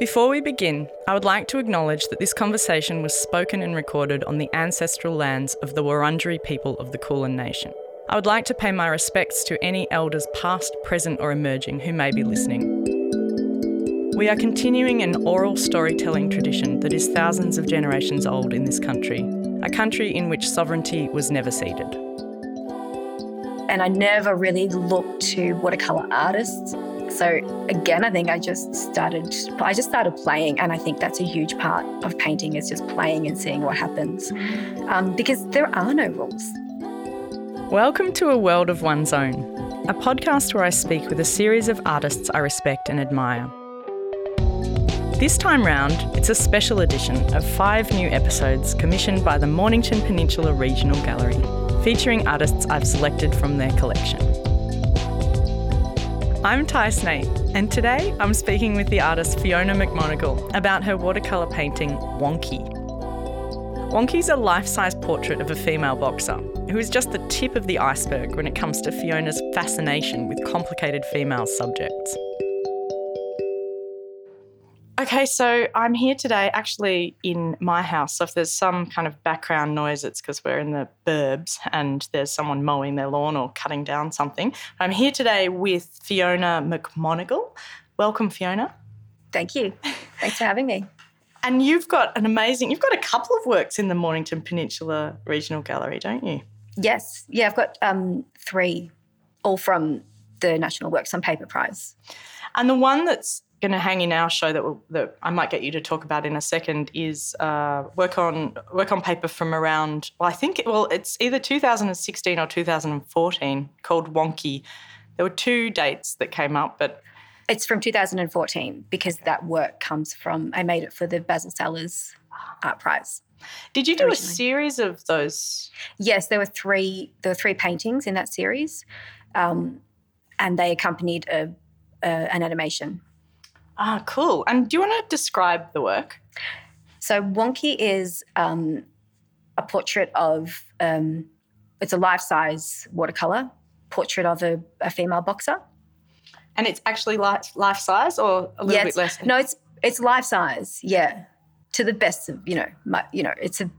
Before we begin, I would like to acknowledge that this conversation was spoken and recorded on the ancestral lands of the Wurundjeri people of the Kulin Nation. I would like to pay my respects to any elders past, present, or emerging who may be listening. We are continuing an oral storytelling tradition that is thousands of generations old in this country, a country in which sovereignty was never ceded. And I never really looked to watercolour artists. So again, I think I just started I just started playing and I think that's a huge part of painting is just playing and seeing what happens. Um, because there are no rules. Welcome to A World of One's Own, a podcast where I speak with a series of artists I respect and admire. This time round, it's a special edition of five new episodes commissioned by the Mornington Peninsula Regional Gallery, featuring artists I've selected from their collection. I'm Tai Snaith, and today I'm speaking with the artist Fiona McMonagle about her watercolour painting Wonky. Wonky's a life size portrait of a female boxer who is just the tip of the iceberg when it comes to Fiona's fascination with complicated female subjects. Okay, so I'm here today actually in my house. So if there's some kind of background noise, it's because we're in the burbs and there's someone mowing their lawn or cutting down something. I'm here today with Fiona McMonagle. Welcome, Fiona. Thank you. Thanks for having me. And you've got an amazing, you've got a couple of works in the Mornington Peninsula Regional Gallery, don't you? Yes. Yeah, I've got um, three, all from the National Works on Paper Prize. And the one that's going to hang in our show that, will, that I might get you to talk about in a second is uh, work on work on paper from around. Well, I think well, it's either 2016 or 2014 called Wonky. There were two dates that came up, but it's from 2014 because that work comes from I made it for the Basil Sellers Art Prize. Did you do originally. a series of those? Yes, there were three. There were three paintings in that series, um, and they accompanied a, a, an animation Ah, cool. And do you want to describe the work? So Wonky is um, a portrait of, um, it's a life-size watercolor portrait of a, a, female boxer. And it's actually life, life size or a little yeah, bit less? No, it's it's life size. Yeah, to the best of you know, my, you know, it's a,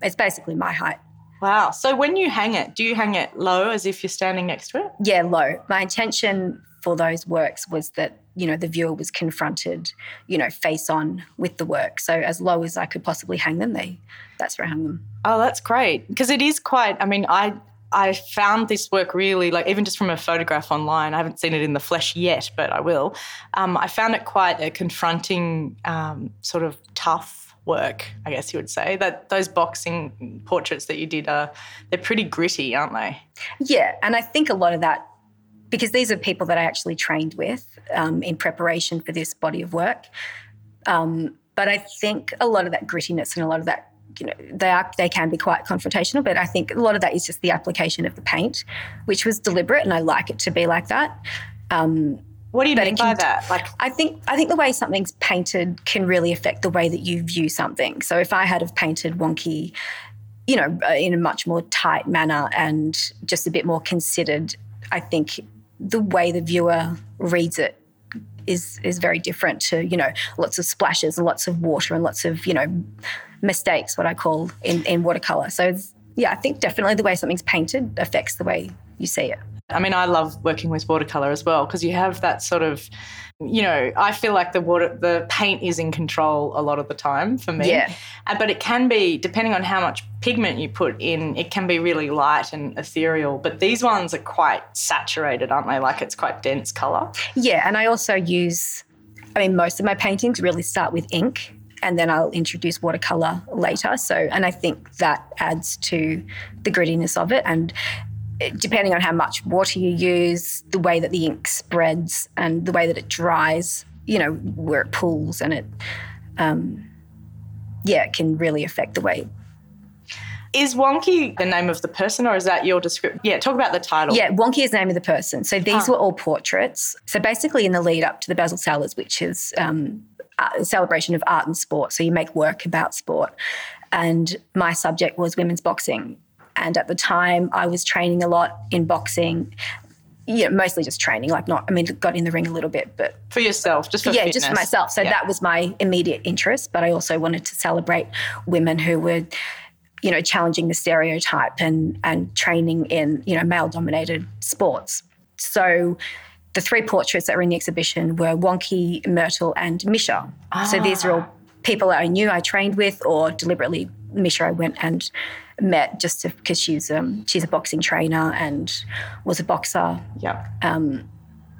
it's basically my height. Wow. So when you hang it, do you hang it low as if you're standing next to it? Yeah, low. My intention for those works was that you know the viewer was confronted you know face on with the work so as low as i could possibly hang them they that's where i hung them oh that's great because it is quite i mean i I found this work really like even just from a photograph online. I haven't seen it in the flesh yet, but I will. Um, I found it quite a confronting, um, sort of tough work. I guess you would say that those boxing portraits that you did are they're pretty gritty, aren't they? Yeah, and I think a lot of that because these are people that I actually trained with um, in preparation for this body of work. Um, but I think a lot of that grittiness and a lot of that, you know, they are they can be quite confrontational. But I think a lot of that is just the application of the paint, which was deliberate, and I like it to be like that. Um, what do you mean by that? Like, I think I think the way something's painted can really affect the way that you view something. So if I had have painted wonky, you know, in a much more tight manner and just a bit more considered, I think the way the viewer reads it is is very different to you know lots of splashes and lots of water and lots of you know mistakes what I call in in watercolor. So yeah, I think definitely the way something's painted affects the way you see it. I mean, I love working with watercolor as well because you have that sort of you know, I feel like the water, the paint is in control a lot of the time for me. Yeah. Uh, but it can be, depending on how much pigment you put in, it can be really light and ethereal. But these ones are quite saturated, aren't they? Like it's quite dense color. Yeah. And I also use, I mean, most of my paintings really start with ink and then I'll introduce watercolor later. So, and I think that adds to the grittiness of it. And depending on how much water you use, the way that the ink spreads, and the way that it dries, you know, where it pools and it, um, yeah, it can really affect the way. Is Wonky the name of the person or is that your description? Yeah, talk about the title. Yeah, Wonky is the name of the person. So these were all portraits. So basically, in the lead up to the Basil Sellers, which is um, a celebration of art and sport. So you make work about sport. And my subject was women's boxing. And at the time, I was training a lot in boxing. yeah, mostly just training. Like not, I mean, got in the ring a little bit, but for yourself, just for yeah, fitness. just for myself. So Yeah. that was my immediate interest. But I also wanted to celebrate women who were, you know, challenging the stereotype and and training in you know male dominated sports. So. The three portraits that were in the exhibition were Wonky, Myrtle, and Misha. So these are all ah. people that I knew I trained with, or deliberately Misha I went and met just because she's um, she's a boxing trainer and was a boxer. Yeah. Um,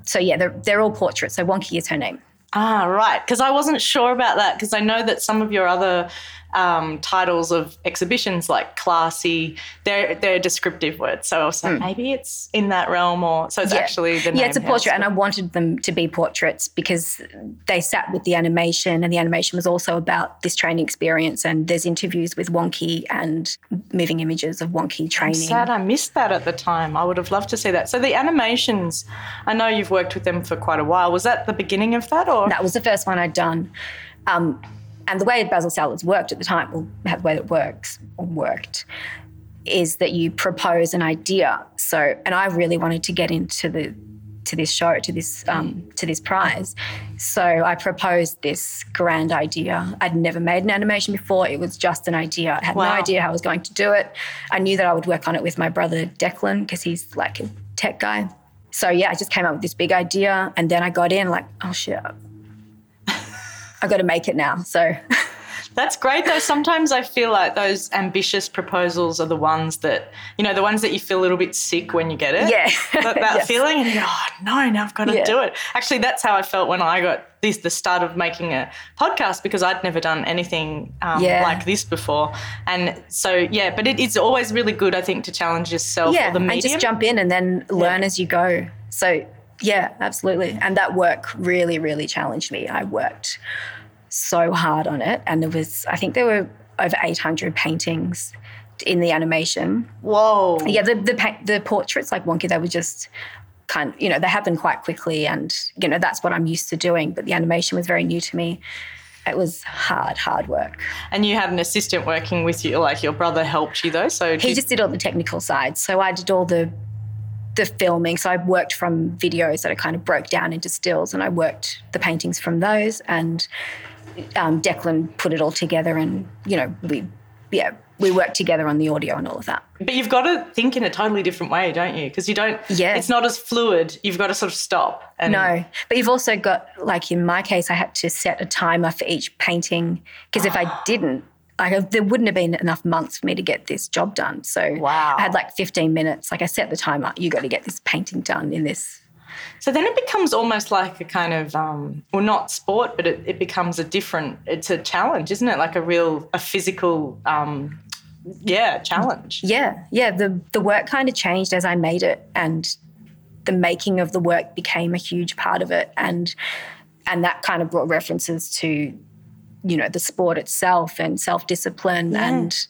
so yeah, they're, they're all portraits. So Wonky is her name. Ah, right. Because I wasn't sure about that because I know that some of your other um, titles of exhibitions, like classy, they're they're descriptive words. So I was like, maybe it's in that realm, or so it's. Yeah. actually the name. yeah, it's a house. portrait, and I wanted them to be portraits because they sat with the animation, and the animation was also about this training experience. And there's interviews with Wonky and moving images of Wonky training. I'm Sad I missed that at the time. I would have loved to see that. So the animations, I know you've worked with them for quite a while. Was that the beginning of that, or That was the first one I'd done. Um, and the way Basil Sellers worked at the time, or the way it works or worked, is that you propose an idea. So, and I really wanted to get into the to this show, to this um, to this prize. So I proposed this grand idea. I'd never made an animation before. It was just an idea. I had Wow. no idea how I was going to do it. I knew that I would work on it with my brother Declan because he's like a tech guy. So yeah, I just came up with this big idea, and then I got in like, oh shit, I got to make it now. So That's great though. Sometimes I feel like those ambitious proposals are the ones that, you know, the ones that you feel a little bit sick when you get it. Yeah. That, that Yes. feeling and you oh no, now I've got to Yeah. do it. Actually, that's how I felt when I got this, the start of making a podcast because I'd never done anything um, Yeah. like this before. And so, yeah, but it is always really good, I think, to challenge yourself yeah, or the medium. and just jump in and then learn as you go. So yeah, absolutely. And that work really, really challenged me. I worked so hard on it, and there was I think there were over 800 paintings in the animation. Whoa. Yeah, the the the portraits like Wonky, they were just kind you know they happened quite quickly, and you know that's what I'm used to doing. But the animation was very new to me. It was hard, hard work. And you had an assistant working with you, like your brother helped you though. So He did- just did all the technical side. So I did all the the filming. So I worked from videos that I kind of broke down into stills, and I worked the paintings from those. And um, Declan put it all together, and you know we yeah we worked together on the audio and all of that. But you've got to think in a totally different way, don't you? Because you don't. Yeah. It's not as fluid. You've got to sort of stop. And No, but you've also got like in my case, I had to set a timer for each painting because if I didn't. Like there wouldn't have been enough months for me to get this job done. So Wow. I had like 15 minutes. Like I set the timer. You got to get this painting done in this So then it becomes almost like a kind of, um, well, not sport, but it, it becomes a different. It's a challenge, isn't it? Like a real, a physical, um, yeah, challenge. Yeah, yeah. The the work kind of changed as I made it, and the making of the work became a huge part of it, and and that kind of brought references to, you know, the sport itself and self discipline and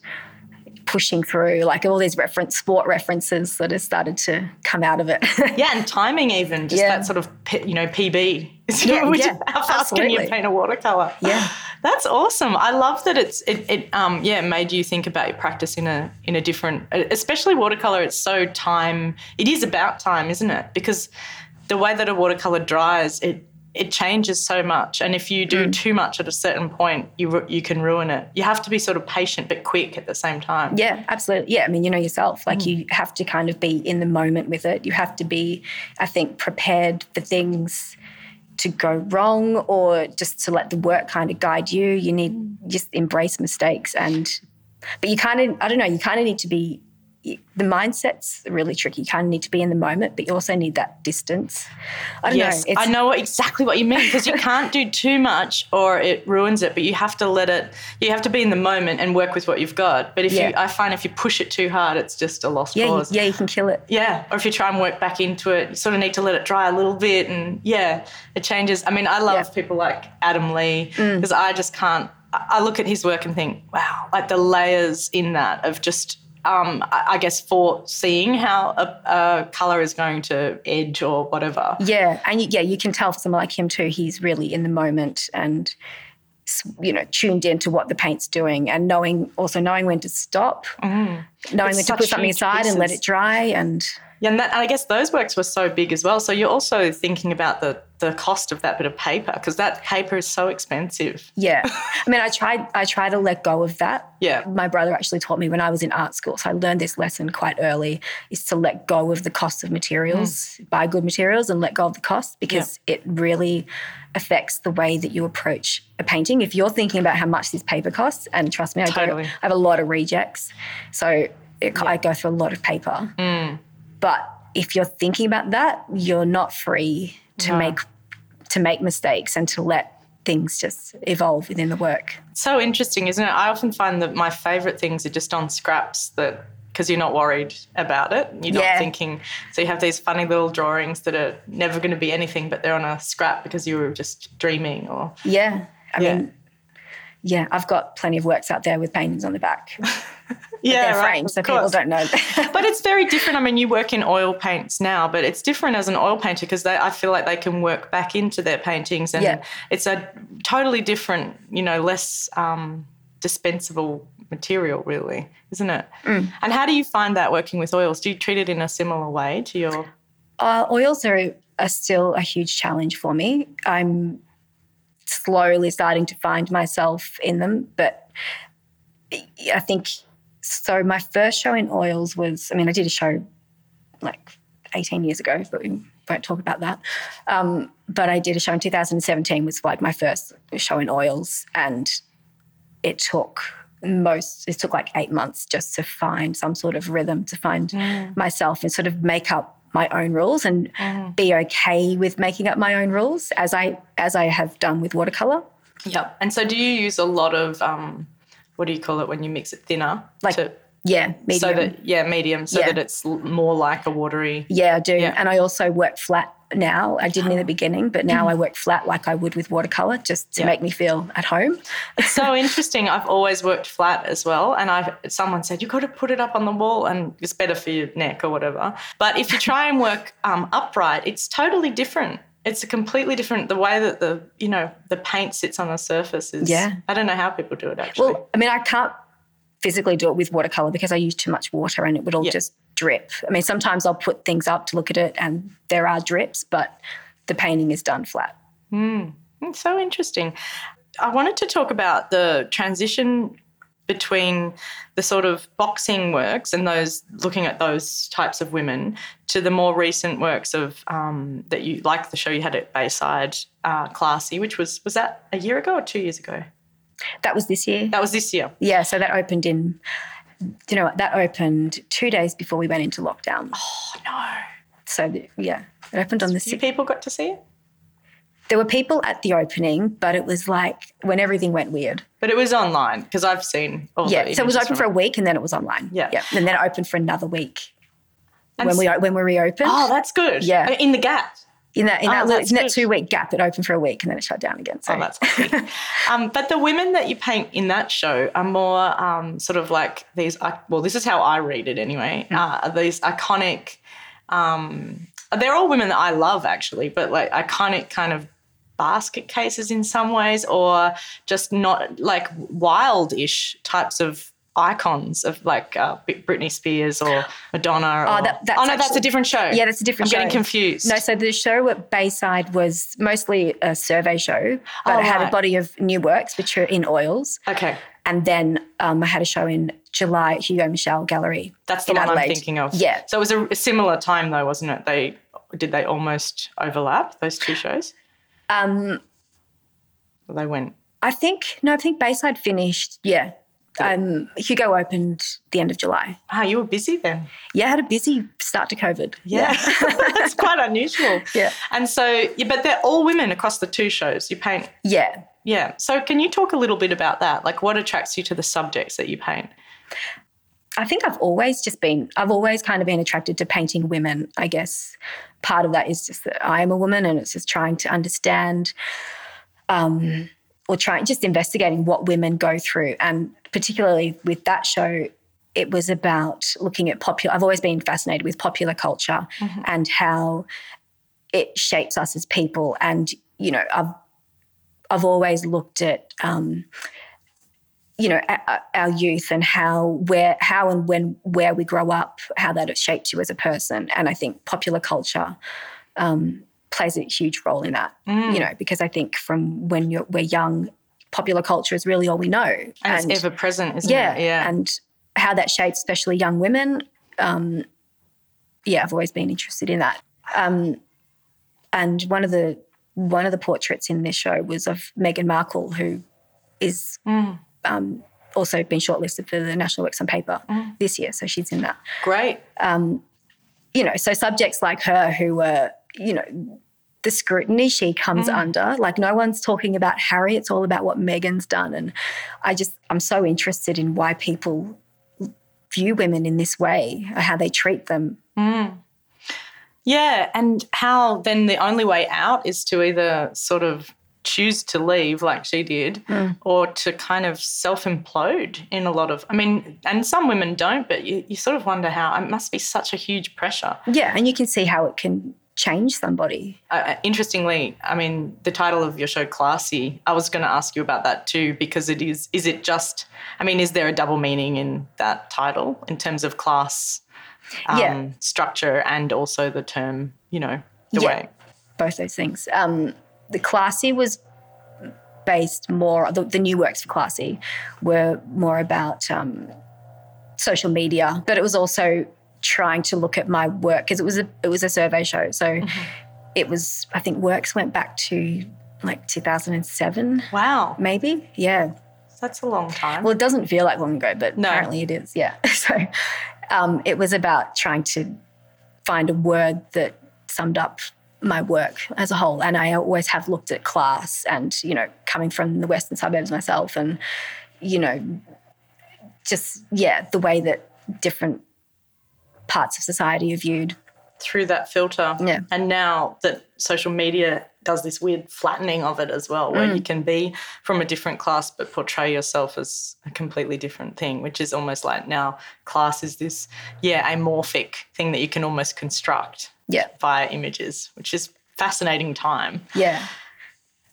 pushing through, like all these reference sport references that have started to come out of it. Yeah, and timing even, just Yeah. that sort of, you know, PB. Yeah, Which- yeah, how fast can you paint a watercolor? Yeah. That's awesome. I love that it's it, it um yeah made you think about your practice in a in a different especially watercolor it's so time it is about time isn't it because the way that a watercolor dries it it changes so much and if you Mm. do too much at a certain point you you can ruin it you have to be sort of patient but quick at the same time Yeah, absolutely. Yeah, I mean, you know yourself. Like you have to kind of be in the moment with it. You have to be, I think, prepared for things to go wrong or just to let the work kind of guide you. You need just embrace mistakes and but you kind of I don't know, you kind of need to be the mindset's really tricky. You kind of need to be in the moment, but you also need that distance. I don't yes, know. I know exactly what you mean because you can't do too much or it ruins it. But you have to let it. You have to be in the moment and work with what you've got. But if you, I find if you push it too hard, it's just a lost yeah, cause. yeah, you can kill it. Yeah, or if you try and work back into it, you sort of need to let it dry a little bit, and yeah, it changes. I mean, I love Yeah. Mm. people like Adam Lee because I just can't. I look at his work and think, wow, like the layers in that of just, um, I guess, foreseeing how a, a color is going to edge or whatever. Yeah, and you, yeah, you can tell for someone like him too. He's really in the moment and you know tuned into what the paint's doing, and knowing also knowing when to stop, knowing It's when to put something aside and let it dry, and Yeah, and, that, and I guess those works were so big as well. So you're also thinking about the the cost of that bit of paper because that paper is so expensive. Yeah, I mean, I tried I tried to let go of that. Yeah, my brother actually taught me when I was in art school, so I learned this lesson quite early: is to let go of the cost of materials, mm. buy good materials, and let go of the cost because yeah. it really affects the way that you approach a painting. If you're thinking about how much this paper costs, and trust me, I, totally. I have a lot of rejects, so it, yeah. I go through a lot of paper. Mm. But if you're thinking about that, you're not free to no. make to make mistakes and to let things just evolve within the work. So interesting, isn't it? I often find that my favorite things are just on scraps that because you're not worried about it. You're yeah. not thinking. So you have these funny little drawings that are never going to be anything, but they're on a scrap because you were just dreaming or. Yeah. I yeah. mean, yeah, I've got plenty of works out there with paintings on the back. yeah, right, framed, so people don't know. but it's very different. I mean, you work in oil paints now, but it's different as an oil painter because I feel like they can work back into their paintings, and yeah. it's a totally different, you know, less um, dispensable material, really, isn't it? Mm. And how do you find that working with oils? Do you treat it in a similar way to your? Uh, oils are, are still a huge challenge for me. I'm slowly starting to find myself in them, but I think so my first show in oils was, I mean, I did a show like 18 years ago, but we won't talk about that. Um, but I did a show in 2017, was like my first show in oils. And it took most, it took like eight months just to find some sort of rhythm, to find mm. myself and sort of make up my own rules and mm. be okay with making up my own rules as I as I have done with watercolor. Yep. And so do you use a lot of um, what do you call it when you mix it thinner? Like to, yeah, medium. So that yeah, medium, so yeah. that it's more like a watery. Yeah, I do. Yeah. And I also work flat now. I didn't in the beginning, but now I work flat like I would with watercolor, just to yeah. make me feel at home. it's so interesting. I've always worked flat as well, and I've someone said you've got to put it up on the wall, and it's better for your neck or whatever. But if you try and work um, upright, it's totally different it's a completely different the way that the you know the paint sits on the surface is yeah. I don't know how people do it actually. Well i mean i can't physically do it with watercolor because i use too much water and it would all yep. just drip. I mean sometimes i'll put things up to look at it and there are drips but the painting is done flat. Mm, it's so interesting. I wanted to talk about the transition between the sort of boxing works and those looking at those types of women to the more recent works of um, that you like the show you had at Bayside, uh, Classy, which was was that a year ago or two years ago? That was this year. That was this year. Yeah, so that opened in. You know, that opened two days before we went into lockdown. Oh no! So yeah, it opened on the. Few people got to see it. There were people at the opening, but it was like when everything went weird. But it was online because I've seen. All yeah, so it was open for a week and then it was online. Yeah, yeah, and then it opened for another week and when we when we reopened. Oh, that's good. Yeah, in the gap. In that in oh, that, in that two week gap, it opened for a week and then it shut down again. So. Oh, that's good. um, but the women that you paint in that show are more um, sort of like these. Well, this is how I read it anyway. Mm. Uh, these iconic. Um, they're all women that I love actually, but like iconic kind of basket cases in some ways, or just not like wild-ish types of icons of like uh, Britney Spears or Madonna. Or, oh, that, oh no, actually, that's a different show. Yeah, that's a different I'm show. getting confused. No, so the show at Bayside was mostly a survey show, but oh, it had right. a body of new works which are in oils. Okay. And then um, I had a show in July at Hugo Michell Gallery. That's the one Adelaide. I'm thinking of. Yeah. So it was a, a similar time though, wasn't it? They did they almost overlap those two shows? Um, they went. I think no. I think Bayside finished. Yeah, um, Hugo opened the end of July. Ah, you were busy then. Yeah, I had a busy start to COVID. Yeah, yeah. that's quite unusual. Yeah, and so yeah, but they're all women across the two shows. You paint. Yeah, yeah. So can you talk a little bit about that? Like, what attracts you to the subjects that you paint? I think I've always just been, I've always kind of been attracted to painting women. I guess part of that is just that I am a woman and it's just trying to understand um, or trying, just investigating what women go through. And particularly with that show, it was about looking at popular. I've always been fascinated with popular culture mm-hmm. and how it shapes us as people. And you know, I've I've always looked at um, you know our youth and how where how and when where we grow up how that has shaped you as a person and i think popular culture um, plays a huge role in that Mm. you know because i think from when you're, we're young popular culture is really all we know And, it's ever present, isn't yeah, it? Yeah. and how that shapes especially young women um, yeah i've always been interested in that um, and one of the one of the portraits in this show was of Meghan Markle, who is Mm. Um, also been shortlisted for the National Works on Paper Mm. this year, so she's in that. Great. You know, so subjects like her who were, you know, the scrutiny she comes Mm. under. Like no one's talking about Harry; it's all about what Meghan's done, and I just I'm so interested in why people view women in this way, or how they treat them. Yeah, and how then the only way out is to either sort of choose to leave like she did or to kind of self implode in a lot of I mean and some women don't but you, you sort of wonder how it must be such a huge pressure. Yeah, and you can see how it can change somebody. Uh, interestingly, I mean the title of your show classy. I was going to ask you about that too because it is is it just I mean is there a double meaning in that title in terms of class um, Yeah. structure and also the term, you know, the Yeah. way both those things. Um, the Classy was based more, the, the new works for Classy were more about um, social media, but it was also trying to look at my work because it was a it was a survey show. So it was I think works went back to like 2007 Wow. maybe. Yeah. That's a long time. Well, it doesn't feel like long ago, but No. apparently it is. Yeah. So um, it was about trying to find a word that summed up my work as a whole. And I always have looked at class and, you know, coming from the Western suburbs myself and, you know, just, yeah, the way that different parts of society are viewed. through that filter. Yeah. And now that social media does this weird flattening of it as well, where you Mm. can be from a different class but portray yourself as a completely different thing, which is almost like now class is this, yeah, amorphic thing that you can almost construct Yeah. via images, which is fascinating time. Yeah.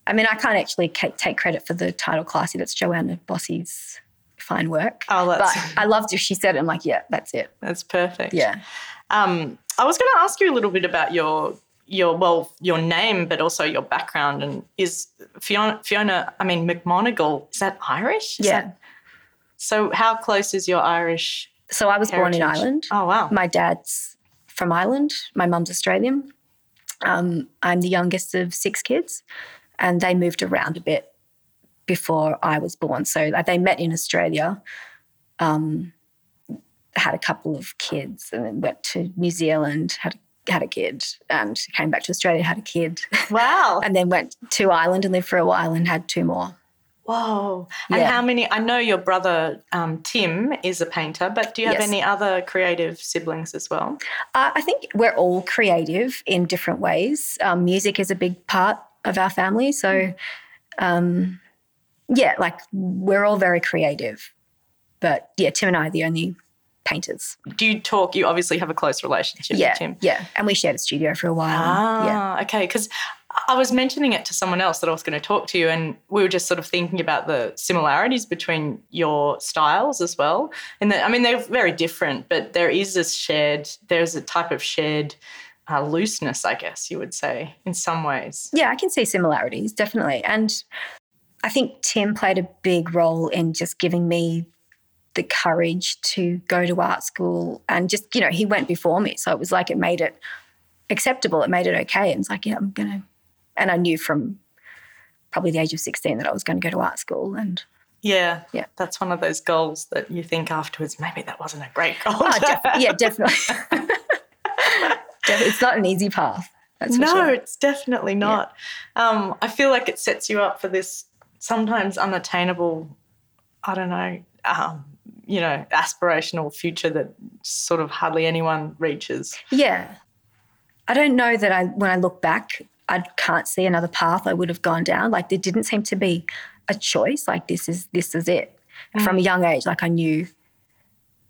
I mean, I can't actually take credit for the title classy. That's Joanna Bosse's fine work. Oh, that's- But I loved if she said it. I'm like, yeah, that's it. That's perfect. Yeah. Um, I was going to ask you a little bit about your your well your name, but also your background. And is Fiona Fiona? I mean McMonagle. Is that Irish? Is Yeah. that- so how close is your Irish? So I was born in? Ireland. Oh wow. My dad's from Ireland. My mum's Australian. Um, I'm the youngest of six kids, and they moved around a bit before I was born. So they met in Australia, um, had a couple of kids, and then went to New Zealand, had had a kid, and came back to Australia, had a kid, Wow. and then went to Ireland and lived for a while and had two more. Whoa. And Yeah. how many? I know your brother um, Tim is a painter, but do you have Yes. any other creative siblings as well? Uh, I think we're all creative in different ways. Um, music is a big part of our family. So, um, yeah, like we're all very creative. But yeah, Tim and I are the only painters. Do you talk? You obviously have a close relationship Yeah. with Tim. Yeah. And we shared a studio for a while. Ah, Yeah. okay. Because I was mentioning it to someone else that I was going to talk to you, and we were just sort of thinking about the similarities between your styles as well. And that, I mean, they're very different, but there is this shared. There's a type of shared uh, looseness, I guess you would say, in some ways. Yeah, I can see similarities, definitely. And I think Tim played a big role in just giving me the courage to go to art school and just, you know, he went before me. So it was like it made it acceptable. It made it okay. And it's like, yeah, I'm going to. And I knew from probably the age of 16 that I was going to go to art school. And Yeah, Yeah. That's one of those goals that you think afterwards, maybe that wasn't a great goal. oh, def- yeah, definitely. It's not an easy path. That's no, sure. it's definitely not. Um, I feel like it sets you up for this sometimes unattainable, I don't know, um, you know, aspirational future that sort of hardly anyone reaches. Yeah. I don't know that I, when I look back, I can't see another path I would have gone down. Like there didn't seem to be a choice. Like this is this is it. Mm. From a young age, like I knew.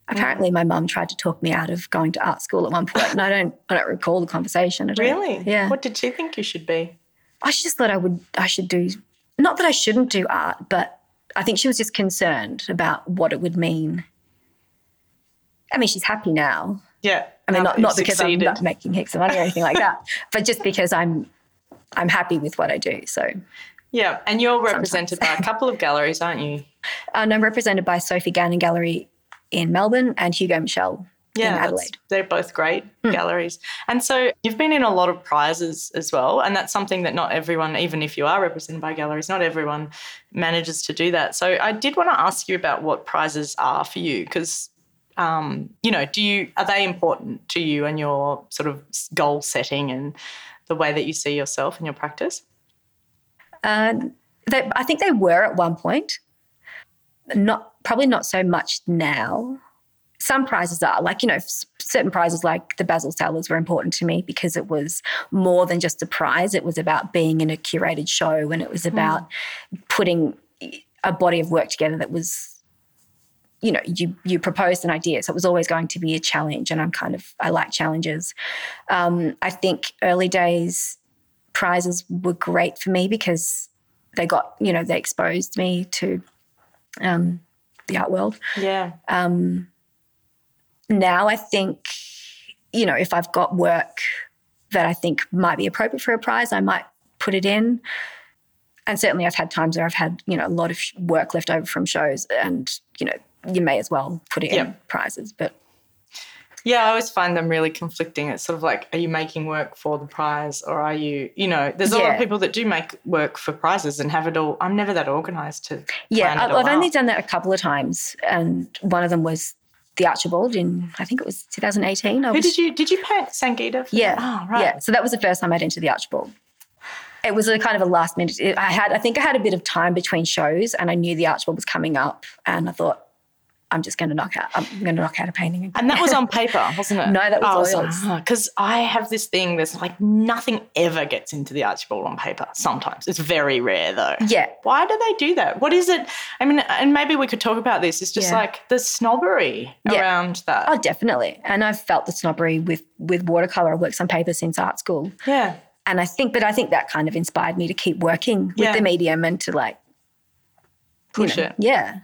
Apparently, mm. my mum tried to talk me out of going to art school at one point, and I don't, I don't recall the conversation. I don't- Really? Yeah. What did she think you should be? I just thought I would, I should do. Not that I shouldn't do art, but I think she was just concerned about what it would mean. I mean, she's happy now. Yeah. I mean, not, not because succeeded. I'm not making heaps of money or anything like that, but just because I'm I'm happy with what I do. So Yeah, and you're represented by a couple of galleries, aren't you? and I'm represented by Sophie Gannon Gallery in Melbourne and Hugo Michell Yeah, in Adelaide. they're both great galleries. And so you've been in a lot of prizes as well. And that's something that not everyone, even if you are represented by galleries, not everyone manages to do that. So I did want to ask you about what prizes are for you because. Um, you know, do you are they important to you and your sort of goal setting and the way that you see yourself in your practice? Uh, they, I think they were at one point. Not probably not so much now. Some prizes are like you know certain prizes like the Basil Sellers were important to me because it was more than just a prize. It was about being in a curated show and it was about putting a body of work together that was you know you you proposed an idea so it was always going to be a challenge and i'm kind of i like challenges um, i think early days prizes were great for me because they got you know they exposed me to um, the art world Yeah. um, now I think, you know, if I've got work that I think might be appropriate for a prize, I might put it in. And certainly I've had times where I've had, you know, a lot of work left over from shows and, you know, you may as well put it Yeah. in prizes. But Yeah, I always find them really conflicting. It's sort of like, are you making work for the prize or are you, you know, there's a lot of people that do make work for prizes and have it all. I'm never that organized to. yeah, plan I've, all I've only out. done that a couple of times. And one of them was the Archibald in, I think it was 2018. I Who was, did you, did you paint Sangita? For Yeah. Oh, right. Yeah. So that was the first time I'd entered the Archibald. It was a kind of a last minute. I had, I think I had a bit of time between shows, and I knew the Archibald was coming up, and I thought, I'm just going to knock out. I'm going to knock out a painting. And that was on paper, wasn't it? No, that was oh, oils. Because ah, I have this thing that's like nothing ever gets into the Archibald on paper. Sometimes it's very rare though. yeah, Why do they do that? What is it? I mean, and maybe we could talk about this. It's just Yeah. like the snobbery Yeah. around that. oh, definitely. And I've felt the snobbery with with watercolor. I worked on paper since art school, yeah. and I think, but I think that kind of inspired me to keep working with Yeah. the medium and to like you Push know, it. Yeah,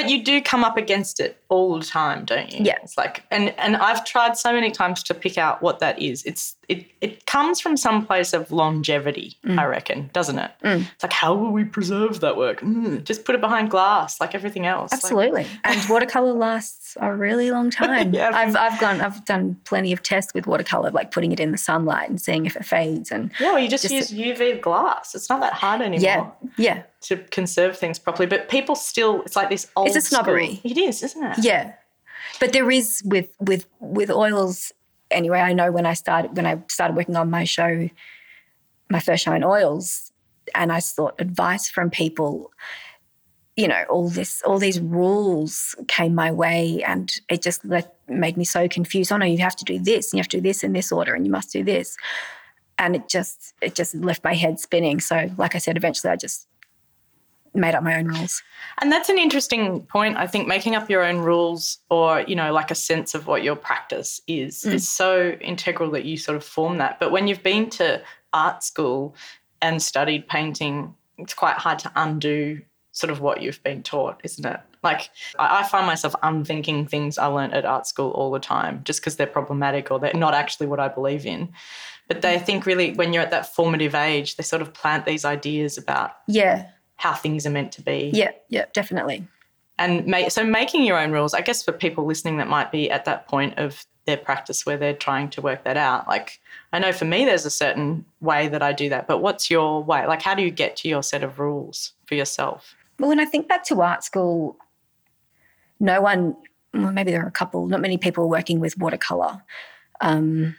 But you do come up against it all the time, don't you? Yeah. It's like and and I've tried so many times to pick out what that is. It's it it comes from some place of longevity, Mm. I reckon, doesn't it? It's like how will we preserve that work? Mm, just put it behind glass like everything else. Like- absolutely. and watercolor lasts a really long time. Yeah. I've I've gone I've done plenty of tests with watercolor, like putting it in the sunlight and seeing if it fades. And yeah, well, you just, Just- use UV glass. It's not that hard anymore yeah, yeah, to conserve things properly. But people still, it's like this old. It's a snobbery. school- It is, isn't it? yeah. But there is with with with oils. Anyway, I know when I started when I started working on my show, my first show in oils, and I sought advice from people. You know, all this, all these rules came my way, and it just let, made me so confused. Oh no, you have to do this, and you have to do this in this order, and you must do this, and it just, it just left my head spinning. So, like I said, eventually I just made up my own rules. And that's an interesting point. I think making up your own rules or, you know, like a sense of what your practice is Mm. is so integral that you sort of form that. But when you've been to art school and studied painting, it's quite hard to undo sort of what you've been taught, isn't it? Like I, I find myself unthinking things I learned at art school all the time just because they're problematic or they're not actually what I believe in. But they think really when you're at that formative age, they sort of plant these ideas about Yeah, how things are meant to be yeah, yeah, definitely. and ma- so making your own rules i guess for people listening that might be at that point of their practice where they're trying to work that out like i know for me there's a certain way that i do that but what's your way like how do you get to your set of rules for yourself Well, when I think back to art school, no one, well, maybe there are a couple, not many people working with watercolor. Um,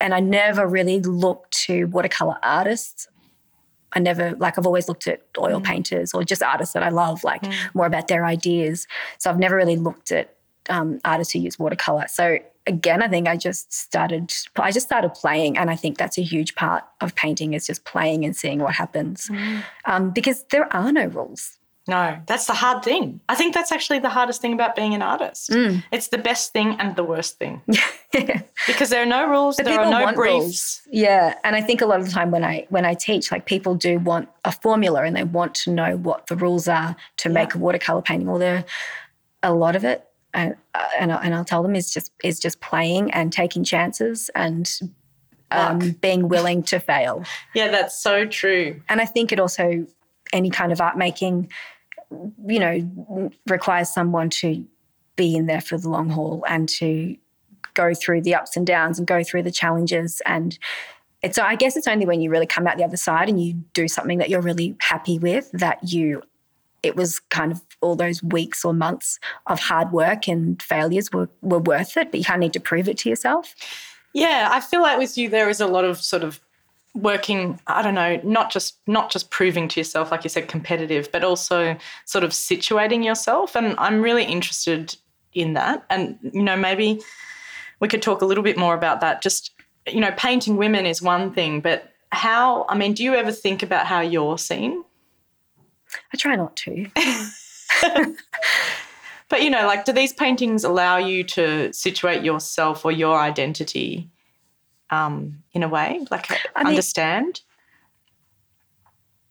and I never really looked to watercolor artists. I never, like, I've always looked at oil painters or just artists that I love, like more about their ideas. So I've never really looked at um, artists who use watercolor. So again, I think I just started, I just started playing. And I think that's a huge part of painting is just playing and seeing what happens. Um, because there are no rules No, that's the hard thing. I think that's actually the hardest thing about being an artist. Mm. It's the best thing and the worst thing because there are no rules, But there are no briefs. rules. Yeah, and I think a lot of the time when I when I teach, like people do want a formula and they want to know what the rules are to make a watercolor painting. Well, there a lot of it, and uh, and, I- and I'll tell them is just is just playing and taking chances and um, being willing to fail. Yeah, that's so true. And I think it also any kind of art making, you know, requires someone to be in there for the long haul and to go through the ups and downs and go through the challenges and so I guess it's only when you really come out the other side and you do something that you're really happy with that you it was kind of all those weeks or months of hard work and failures were, were worth it, but you kind of need to prove it to yourself. Yeah, I feel like with you there is a lot of sort of working i don't know not just not just proving to yourself like you said competitive but also sort of situating yourself. And i'm really interested in that. And you know maybe we could talk a little bit more about that. Just you know painting women is one thing but how i mean do you ever think about how you're seen? I try not to. but you know like do these paintings allow you to situate yourself or your identity um, in a way like I mean- understand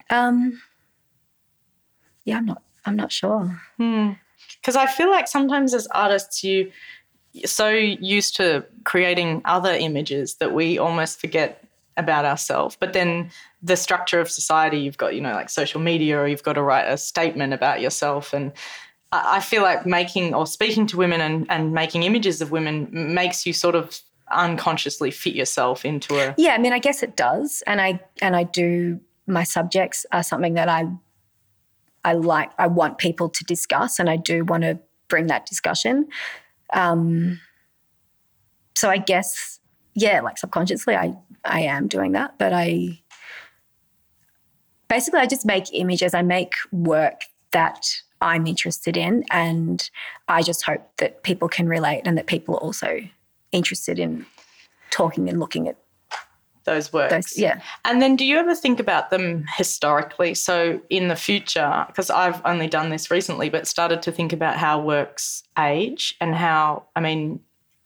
Um, yeah, I'm not. I'm not sure. Because I feel like sometimes as artists, you you're so used to creating other images that we almost forget about ourselves. But then the structure of society, you've got, you know, like social media, or you've got to write a statement about yourself. And I I feel like making or speaking to women and, and making images of women makes you sort of unconsciously fit yourself into a. Yeah, I mean, I guess it does, and I and I do. My subjects are something that I I like. I want people to discuss, and I do want to bring that discussion. Um, so I guess, yeah, like subconsciously, I I am doing that, but I basically I just make images. I make work that I'm interested in, and I just hope that people can relate, and that people also interested in talking and looking at Those works. those. Yeah. And then do you ever think about them historically? So in the future, because I've only done this recently, but started to think about how works age and how, I mean,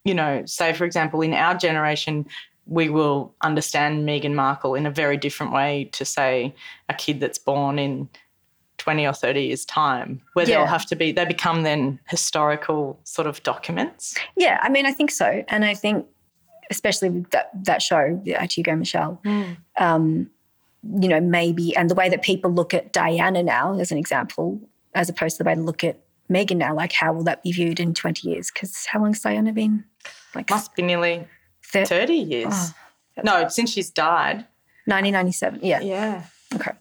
you know, say for example, in our generation, we will understand Meghan Markle in a very different way to say a kid that's born in 20 or 30 years time where Yeah. they'll have to be they become then historical sort of documents Yeah, I mean, I think so, and I think especially with that that show, the Hugo Michell, um, you know, maybe and the way that people look at Diana now, as an example, as opposed to the way they look at Meghan now, like how will that be viewed in twenty years? Because how long's Diana been? Like must be nearly thir- 30 years Oh, no since she's died 1997. Yeah. yeah Okay.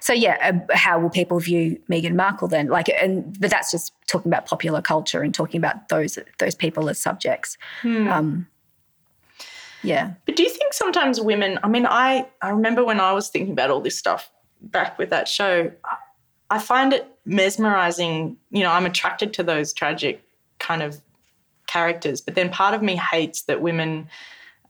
So yeah, uh, how will people view Meghan Markle then? Like, and but that's just talking about popular culture and talking about those those people as subjects. Um, yeah. But do you think sometimes women, I mean, I, I remember when I was thinking about all this stuff back with that show, I find it mesmerizing. You know, I'm attracted to those tragic kind of characters, but then part of me hates that women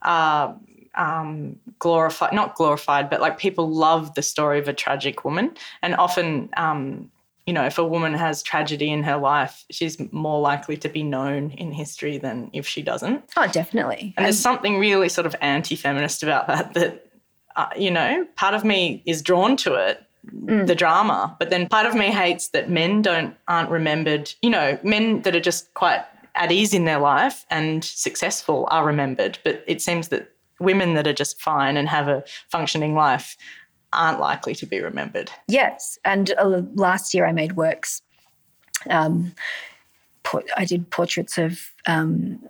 are um, glorified, not glorified, but like people love the story of a tragic woman. And often, um, you know, if a woman has tragedy in her life, she's more likely to be known in history than if she doesn't. Oh, definitely. And there's something really sort of anti-feminist about that. That uh, you know, part of me is drawn to it, the drama, but then part of me hates that men don't aren't remembered. You know, men that are just quite at ease in their life and successful are remembered, but it seems that women that are just fine and have a functioning life aren't likely to be remembered. Yes, and uh, last year I made works. Um, I did portraits of um,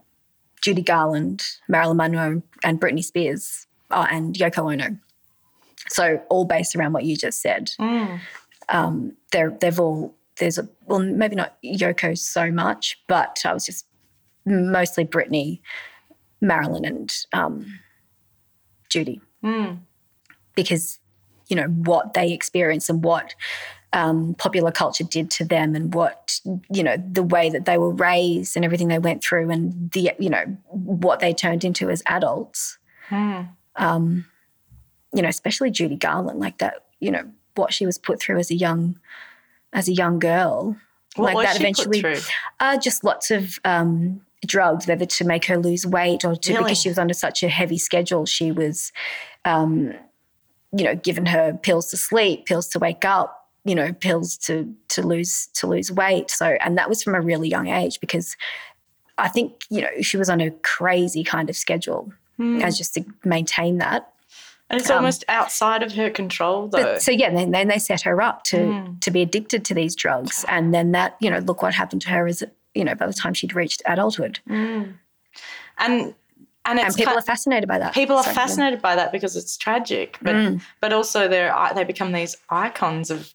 Judy Garland, Marilyn Monroe, and Britney Spears, uh, and Yoko Ono. So all based around what you just said. Um, they're they've all there's a well maybe not Yoko so much, but I was just mostly Britney, Marilyn, and um, Judy. Because you know what they experienced and what um, popular culture did to them and what you know the way that they were raised and everything they went through and the you know what they turned into as adults. Um, you know especially judy garland like that you know what she was put through as a young as a young girl. What like that eventually uh, just lots of um, drugs, whether to make her lose weight or to Really? because she was under such a heavy schedule. She was, um, you know, given her pills to sleep, pills to wake up, you know, pills to to lose to lose weight. So, and that was from a really young age because I think you know she was on a crazy kind of schedule as just to maintain that. And it's um, almost outside of her control, though. But so yeah, then, then they set her up to to be addicted to these drugs, and then that you know look what happened to her is you know by the time she'd reached adulthood, and and and it's people are fascinated by that. people are So, yeah. fascinated by that because it's tragic, but Mm. but also they're they become these icons of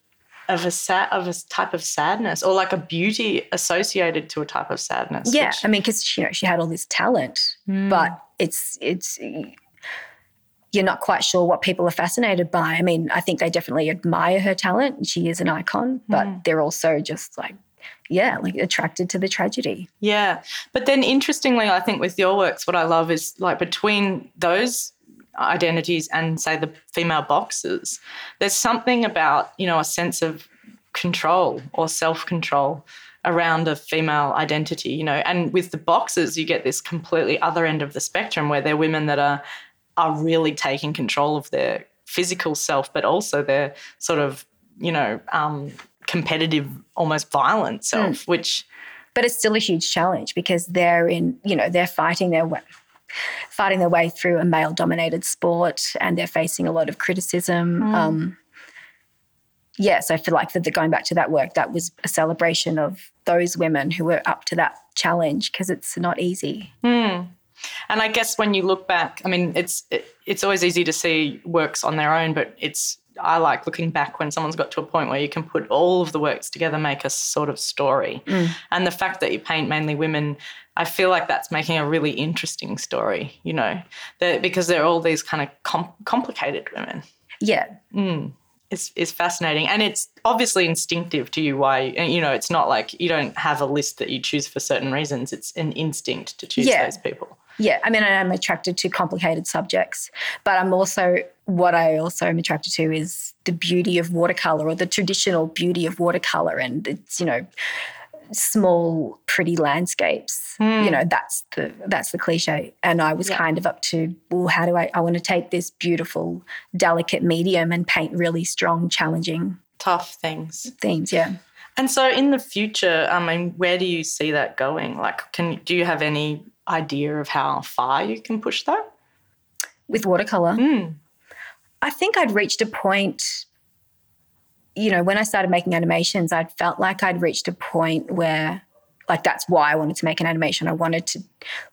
of a sad of a type of sadness or like a beauty associated to a type of sadness. Yeah, which- I mean, because you know she had all this talent, Mm. but it's it's you're not quite sure what people are fascinated by. I mean, I think they definitely admire her talent. and She is an icon, but Mm. they're also just like, yeah, like attracted to the tragedy. Yeah. But then interestingly, I think with your works, what I love is like between those identities and say the female boxers, there's something about, you know, a sense of control or self-control around a female identity, you know. And with the boxers, you get this completely other end of the spectrum where they're women that are are really taking control of their physical self, but also their sort of, you know, um, competitive, almost violent self, mm. which But it's still a huge challenge because they're in, you know, they're fighting their way fighting their way through a male dominated sport and they're facing a lot of criticism. Mm. Um, yeah, so I feel like the going back to that work, that was a celebration of those women who were up to that challenge because it's not easy. Mm. And I guess when you look back, I mean, it's it, it's always easy to see works on their own, but it's I like looking back when someone's got to a point where you can put all of the works together, make a sort of story. Mm. And the fact that you paint mainly women, I feel like that's making a really interesting story. You know, They're- because they're all these kind of com- complicated women. Yeah, mm. It's, is fascinating and it's obviously instinctive to you why you know it's not like you don't have a list that you choose for certain reasons it's an instinct to choose Yeah. those people Yeah, I mean, I am attracted to complicated subjects, but I'm also what I also am attracted to is the beauty of watercolor or the traditional beauty of watercolor, and it's you know small, pretty landscapes. You hmm. know, that's the that's the cliche. And I was Yeah. kind of up to well, how do I? I want to take this beautiful, delicate medium and paint really strong, challenging tough things themes. Yeah. And so in the future, I mean, where do you see that going? Like, can do you have any idea of how far you can push that? with watercolor. Mm. I think I'd reached a point, you know, when I started making animations, I'd felt like I'd reached a point where, like, that's why I wanted to make an animation. I wanted to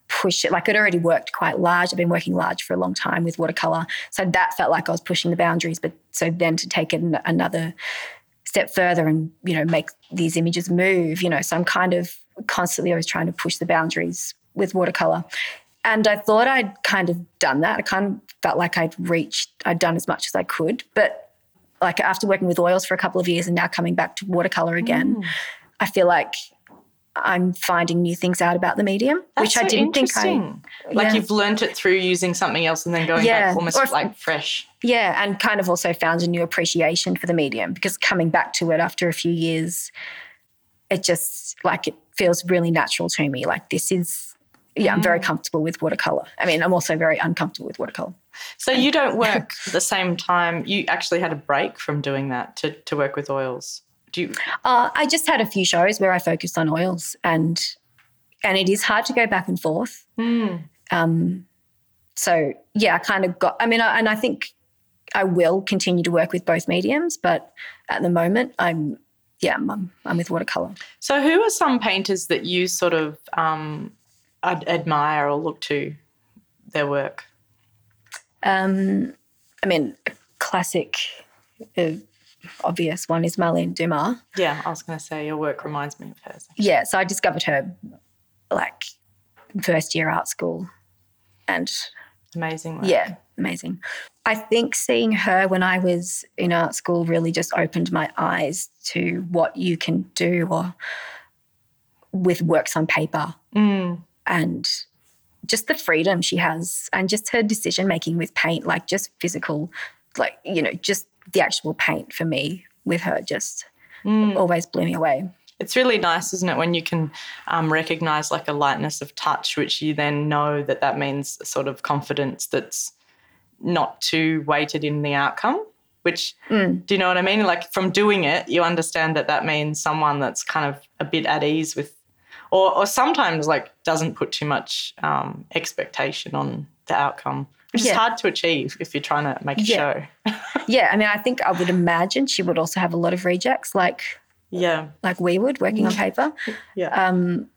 push it. Like, I'd already worked quite large. I've been working large for a long time with watercolor. So that felt like I was pushing the boundaries. But so then to take it another step further and, you know, make these images move, you know, so I'm kind of constantly always trying to push the boundaries with watercolor. And I thought I'd kind of done that. I kind of felt like I'd reached, I'd done as much as I could. But like after working with oils for a couple of years and now coming back to watercolor again, mm. I feel like I'm finding new things out about the medium, which I so didn't think I. Like yeah. you've learnt it through using something else and then going Yeah. back almost if- like fresh. Yeah, and kind of also found a new appreciation for the medium because coming back to it after a few years, it just like it feels really natural to me. Like this is, yeah, I'm very comfortable with watercolor. I mean, I'm also very uncomfortable with watercolor. So you don't work at the same time. You actually had a break from doing that to, to work with oils. Do you? Uh, I just had a few shows where I focused on oils, and and it is hard to go back and forth. Um, so yeah, I kind of got. I mean, I, and I think I will continue to work with both mediums, but at the moment, I'm yeah, I'm, I'm with watercolor. So who are some painters that you sort of um, ad- admire or look to their work? Um, I mean, classic, uh, obvious one is Marlene Dumas. Yeah, I was going to say your work reminds me of hers. Yeah, so I discovered her like first year art school, and Amazing. work. yeah, amazing. I think seeing her when I was in art school really just opened my eyes to what you can do or with works on paper Mm. And just the freedom she has and just her decision making with paint, like just physical, like, you know, just the actual paint for me with her just always blew me away. It's really nice, isn't it, when you can um, recognize like a lightness of touch, which you then know that that means a sort of confidence that's not too weighted in the outcome. Which do you know what I mean? Like from doing it, you understand that that means someone that's kind of a bit at ease with, or or sometimes like doesn't put too much um, expectation on the outcome, which is hard to achieve if you're trying to make a Yeah. show. Yeah, I mean, I think I would imagine she would also have a lot of rejects, like yeah, like we would working on paper. yeah. Um,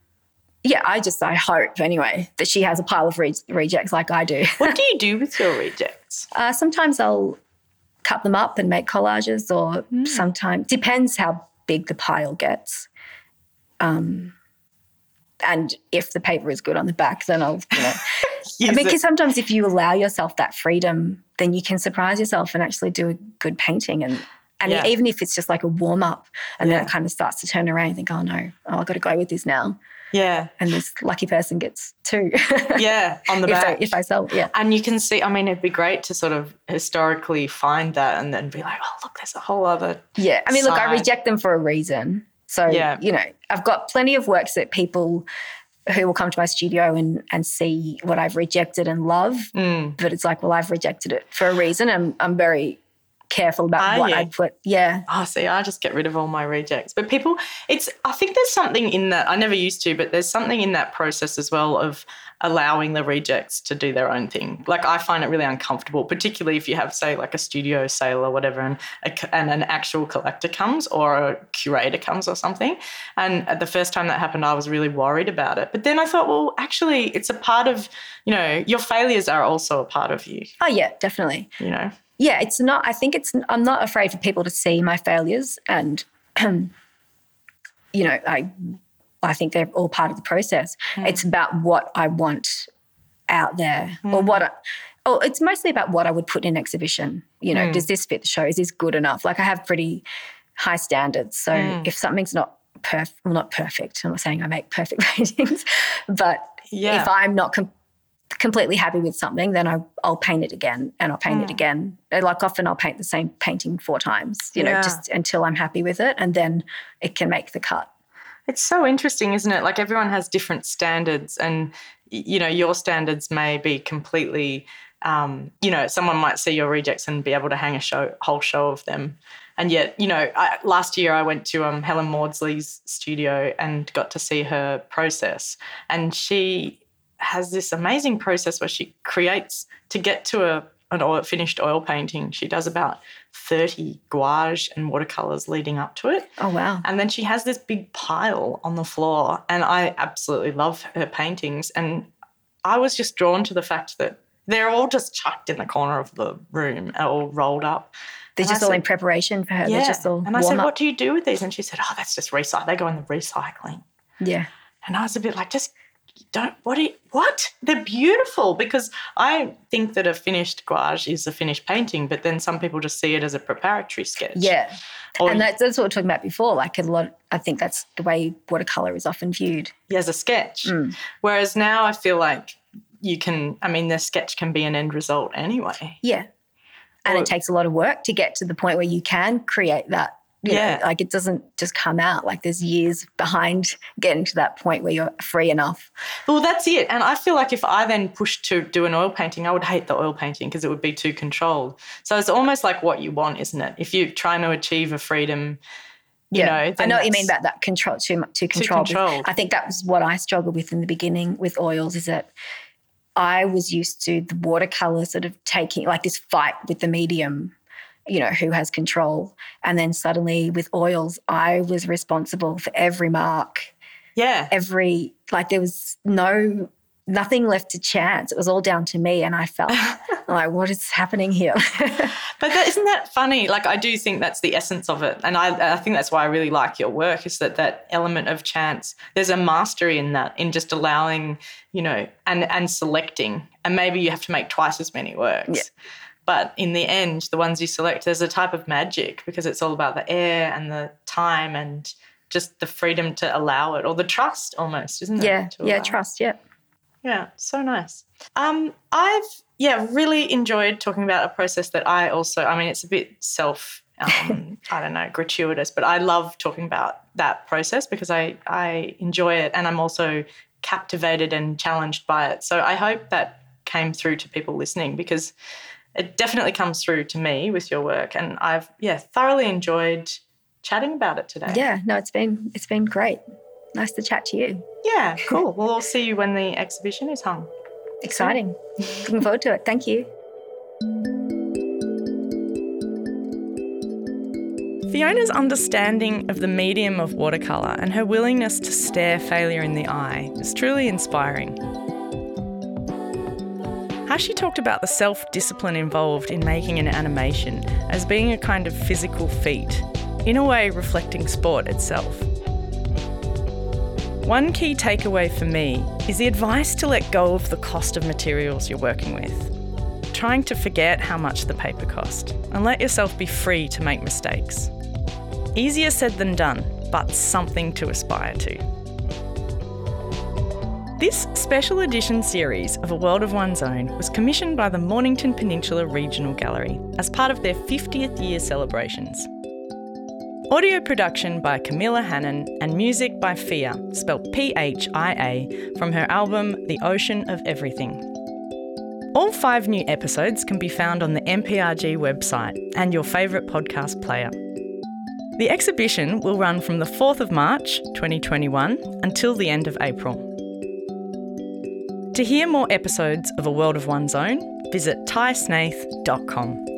yeah, I just I hope anyway that she has a pile of re- rejects like I do. what do you do with your rejects? Uh, sometimes I'll cut them up and make collages, or sometimes depends how big the pile gets. Um, and if the paper is good on the back, then I'll. You know, because sometimes if you allow yourself that freedom, then you can surprise yourself and actually do a good painting. And and Yeah. even if it's just like a warm up, and Yeah. then it kind of starts to turn around, you think, oh no, oh I've got to go with this now. yeah, And this lucky person gets two. yeah, on the if, I, back. if I sell, yeah. And you can see, I mean, it'd be great to sort of historically find that and then be like, oh, look, there's a whole other. Yeah. I mean, look, I reject them for a reason. So, Yeah. you know, I've got plenty of works that people who will come to my studio and, and see what I've rejected and love. Mm. But it's like, well, I've rejected it for a reason. I'm, I'm very careful about Are what you? I put. Yeah. Oh, see, I just get rid of all my rejects. But people, it's, I think there's something in that, I never used to, but there's something in that process as well of allowing the rejects to do their own thing. Like, I find it really uncomfortable, particularly if you have, say, like a studio sale or whatever, and, a, and an actual collector comes or a curator comes or something. And the first time that happened, I was really worried about it. But then I thought, well, actually, it's a part of, you know, your failures are also a part of you, Oh, yeah, definitely. you know? Yeah, it's not, I think it's, I'm not afraid for people to see my failures. And, you know, I, I think they're all part of the process. Hmm. It's about what I want out there or hmm. what I, oh, it's mostly about what I would put in exhibition. You know, hmm. does this fit the show? Is this good enough? Like I have pretty high standards. So if something's not perfect, well, not perfect, I'm not saying I make perfect paintings, but Yeah. if I'm not com- completely happy with something, then I, I'll paint it again and I'll paint it again. Like often I'll paint the same painting four times, you know, Yeah. just until I'm happy with it. And then it can make the cut. It's so interesting, isn't it? Like everyone has different standards, and you know your standards may be completely. Um, you know, someone might see your rejects and be able to hang a show, whole show of them, and yet, you know, I, last year I went to um, Helen Maudsley's studio and got to see her process, and she has this amazing process where she creates to get to a an oil, finished oil painting. She does about thirty gouache and watercolors leading up to it. Oh, wow. And then she has this big pile on the floor. And I absolutely love her paintings. And I was just drawn to the fact that they're all just chucked in the corner of the room, all rolled up. They're And I just all in preparation for her. Yeah. They're just all and I said, up. What do you do with these? And she said, Oh, that's just recycle. They go in the recycling. Yeah. And I was a bit like, just don't what you, what? They're beautiful because I think that a finished gouache is a finished painting, but then some people just see it as a preparatory sketch. Yeah. Or and that's, that's what we we're talking about before. Like a lot, I think that's the way watercolor is often viewed. as a sketch. Mm. Whereas now I feel like you can, I mean, the sketch can be an end result anyway. Yeah. And Or- it takes a lot of work to get to the point where you can create that. You know, Yeah. like it doesn't just come out. Like there's years behind getting to that point where you're free enough. Well, that's it. And I feel like if I then pushed to do an oil painting, I would hate the oil painting because it would be too controlled. So it's almost like what you want, isn't it? If you're trying to achieve a freedom, you know, I know what you mean about that control too much too controlled. controlled. I think that was what I struggled with in the beginning with oils is that I was used to the watercolor sort of taking like this fight with the medium, you know, who has control. And then suddenly with oils, I was responsible for every mark, Yeah. every like there was no nothing left to chance. It was all down to me. And I felt like, what is happening here? But that, isn't that funny? Like I do think that's the essence of it, and I, I think that's why I really like your work. Is that that element of chance? There's a mastery in that, in just allowing, you know, and and selecting, and maybe you have to make twice as many works. Yeah. But in the end, the ones you select, there's a type of magic because it's all about the air and the time and just the freedom to allow it, or the trust almost, isn't it? yeah, yeah, trust, yeah. Yeah, so nice. Um, I've yeah really enjoyed talking about a process that I also. I mean, it's a bit self um, I don't know, gratuitous. But I love talking about that process because I, I enjoy it and I'm also captivated and challenged by it. So I hope that came through to people listening because it definitely comes through to me with your work. And I've, yeah, thoroughly enjoyed chatting about it today. Yeah, no, it's been it's been great. Nice to chat to you. Yeah, cool. well, I'll see you when the exhibition is hung. Exciting. Looking forward to it. Thank you. Fiona's understanding of the medium of watercolour and her willingness to stare failure in the eye is truly inspiring. How she talked about the self discipline involved in making an animation as being a kind of physical feat, in a way reflecting sport itself. One key takeaway for me is the advice to let go of the cost of materials you're working with. Trying to forget how much the paper cost and let yourself be free to make mistakes. Easier said than done, but something to aspire to. This special edition series of A World of One's Own was commissioned by the Mornington Peninsula Regional Gallery as part of their 50th year celebrations. Audio production by Camilla Hannon and music by Phia, spelt P H I A, from her album The Ocean of Everything. All five new episodes can be found on the MPRG website and your favourite podcast player. The exhibition will run from the 4th of March 2021 until the end of April. To hear more episodes of A World of One's Own, visit taisnaith.com.